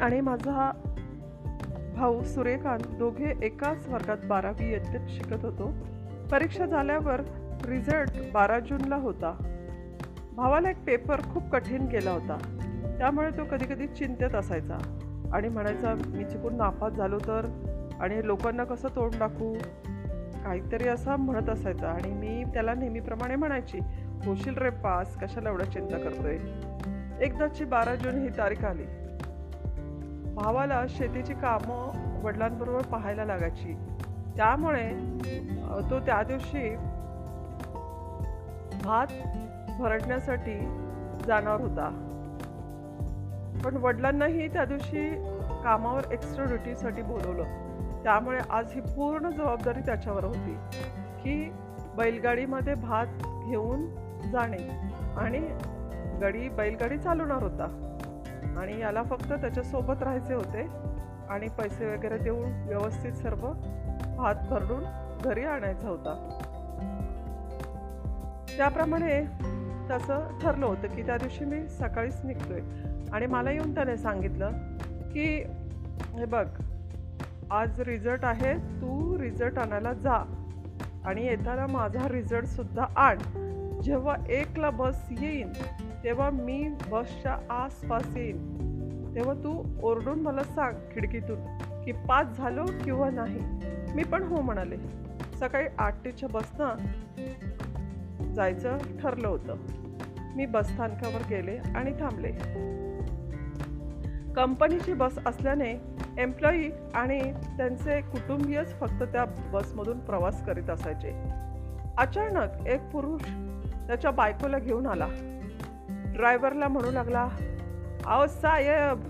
आणि माझा भाऊ सूर्यकांत दोघे एकाच वर्गात बारावी इयत्तेत शिकत होतो. परीक्षा झाल्यावर रिझल्ट बारा जूनला होता. भावाला एक पेपर खूप कठीण गेला होता. त्यामुळे तो कधी कधी चिंतेत असायचा आणि म्हणायचा मी चुकून नापास झालो तर? आणि लोकांना कसं तोंड दाखवू? काहीतरी असं म्हणत असायचा आणि मी त्याला नेहमीप्रमाणे म्हणायची होशील रे पास कशाला एवढं चिंता करतोय? एकदाची बारा जून ही तारीख आली. भावाला शेतीची कामं वडिलांबरोबर पाहायला लागायची. त्यामुळे तो त्या दिवशी भात भरडण्यासाठी जाणार होता. पण वडिलांनाही त्या दिवशी कामावर एक्स्ट्रा ड्युटीसाठी बोलवलं. त्यामुळे आज ही पूर्ण जबाबदारी त्याच्यावर होती की बैलगाडीमध्ये भात घेऊन जाणे. आणि गाडी बैलगाडी चालवणार होता. आणि याला फक्त त्याच्यासोबत राहायचे होते. आणि पैसे वगैरे देऊन व्यवस्थित सर्व हात भरडून घरी आणायचा होता. त्याप्रमाणे तसं ठरलं होतं की त्या दिवशी मी सकाळीच निघतोय. आणि मला येऊन त्याने सांगितलं की हे बघ आज रिझल्ट आहे तू रिझल्ट आणायला जा. आणि येताना माझा रिझल्टसुद्धा आण. जेव्हा एकला बस येईन तेव्हा मी बसच्या आसपास येईन तेव्हा तू ओरडून मला सांग खिडकीतून की पास झालो किंवा नाही. मी पण हो म्हणाले. सकाळी आठ तेच्या बसनं जायचं ठरलं होतं. मी बसस्थानकावर गेले आणि थांबले. कंपनीची बस असल्याने एम्प्लॉई आणि त्यांचे कुटुंबीयच फक्त त्या बसमधून प्रवास करीत असायचे. अचानक एक पुरुष त्याच्या बायकोला घेऊन आला. ड्रायव्हरला म्हणू लागला अहो साहेब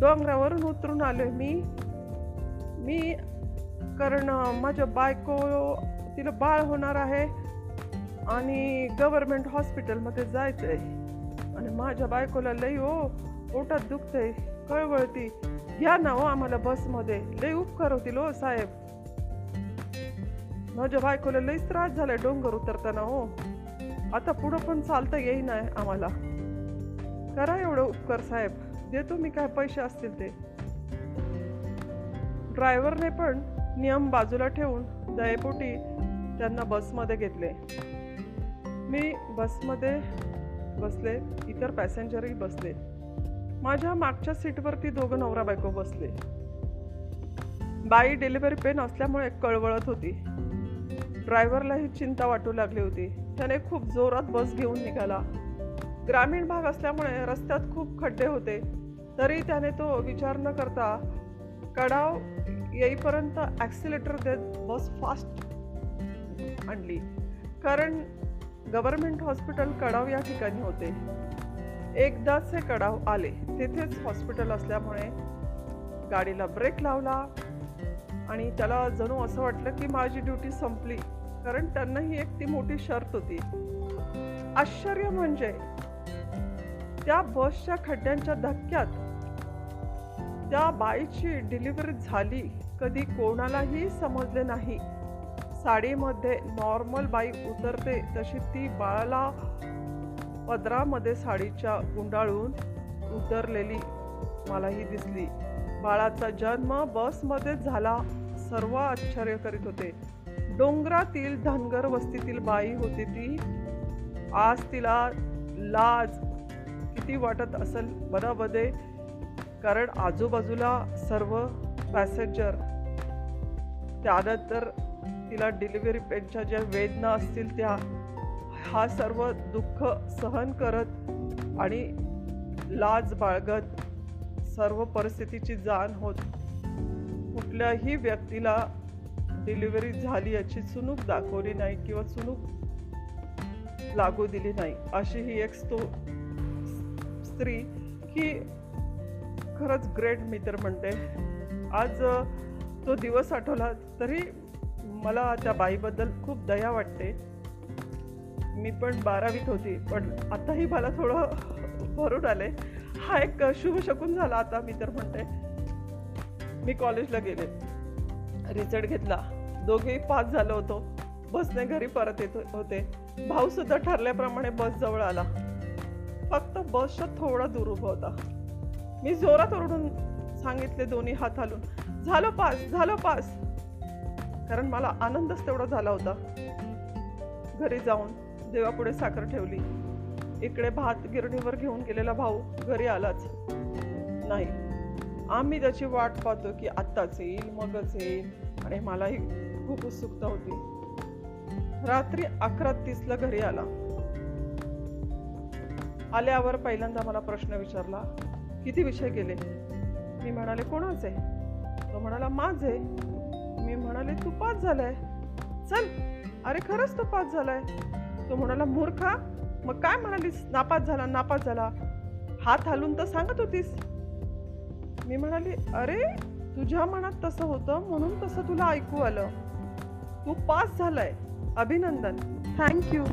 डोंगरावरून उतरून आलोय मी. मी कारण माझ्या बायको तिला बाळ होणार आहे आणि गव्हर्मेंट हॉस्पिटलमध्ये जायचं आहे आणि माझ्या बायकोला लई हो पोटात दुखतंय. कळवळती घ्या ना हो आम्हाला बसमध्ये. लई उपकार होतील हो साहेब. माझ्या बायकोला लईच त्रास झालाय डोंगर उतरताना हो. आता पुढं पण चालता येईना आम्हाला. करा एवढं उपकार साहेब. देतो मी काय पैसे असतील ते. ड्रायव्हरने पण नियम बाजूला ठेवून दयेपोटी त्यांना बसमध्ये घेतले. मी बसमध्ये बसले इतर पॅसेंजरही बसले. माझ्या मागच्या सीटवरती दोघं नवरा बायको बसले. बाई डिलिव्हरी पेन असल्यामुळे कळवळत होती. ड्रायव्हरलाही चिंता वाटू लागली होती. त्याने खूप जोरात बस घेऊन निघाला. ग्रामीण भाग असल्यामुळे रस्त्यात खूप खड्डे होते. तरी त्याने तो विचार न करता कडाव येईपर्यंत ॲक्सिलेटर देत बस फास्ट आणली. कारण गव्हर्मेंट हॉस्पिटल कडाव या ठिकाणी होते. एकदाच हे कडाव आले. तिथेच हॉस्पिटल असल्यामुळे गाडीला ब्रेक लावला आणि त्याला जणू असं वाटलं की माझी ड्युटी संपली. कारण त्यांना ही एक ती मोठी शर्त होती. आश्चर्य म्हणजे त्या बसच्या खड्ड्यांच्या धक्क्यात त्या बाईची डिलिव्हरी झाली कधी कोणालाही समजले नाही. साडीमध्ये नॉर्मल बाई उतरते तशी ती बाळाला पदरामध्ये साडीच्या गुंडाळून उतरलेली मलाही दिसली. बाळाचा जन्म बसमध्येच झाला सर्व आश्चर्य करीत होते. डोंगरातील धनगर वस्तीतील बाई होती ती. आज तिला लाज किती वाटत असेल बदाबदे कारण आजूबाजूला सर्व पॅसेंजर त्यानंतर तिला डिलिव्हरी पेनच्या ज्या वेदना असतील त्या हा सर्व दुःख सहन करत आणि लाज बाळगत सर्व परिस्थितीची जाण होत. कुठल्याही व्यक्तीला डिलिव्हरी झाली याची चुनूक दाखवली नाही किंवा चुनूक लागू दिली नाही. अशी ही एक स्तो स्त्री की खरंच ग्रेट मी तर म्हणते. आज तो दिवस आठवला तरी मला त्या बाईबद्दल खूप दया वाटते. मी पण बारावीत होती पण आताही मला थोडं भरून आले. हा एक शुभ शकून झाला आता मी तर म्हणते. मी कॉलेजला गेले. रिझल्ट घेतला. दोघेही पास झालो होतो. बसने घरी परत येत होते. भाऊ सुद्धा ठरल्याप्रमाणे बस जवळ आला. फक्त बसच्या थोडा दूर उभा होता. मी जोरात ओरडून सांगितले दोन्ही हात हालून झालो पास झालो पास. कारण मला आनंदच तेवढा झाला होता. घरी जाऊन देवापुढे साखर ठेवली. इकडे भात गिरणीवर घेऊन गेलेला भाऊ घरी आलाच. नाही आम्ही त्याची वाट पाहतो की आत्ताच येईल मगच येईल आणि मलाही खूप उत्सुकता होती. रात्री अकरा तीसला घरी आला. आल्यावर पहिल्यांदा मला प्रश्न विचारला किती विषय गेले मी म्हणाले कोणाचे? तो म्हणाला माझे. मी म्हणाले तू पास झालाय. चल. अरे खरंच तो पास झालाय. तो म्हणाला मूर्खा. मग काय म्हणालीस? नापास झाला नापास झाला. हात हालून तर सांगत होतीस. मी म्हणाली अरे तुझ्या मनात तसं होतं म्हणून तसं तुला ऐकू आलं. तू पास झालाय. अभिनंदन. थँक्यू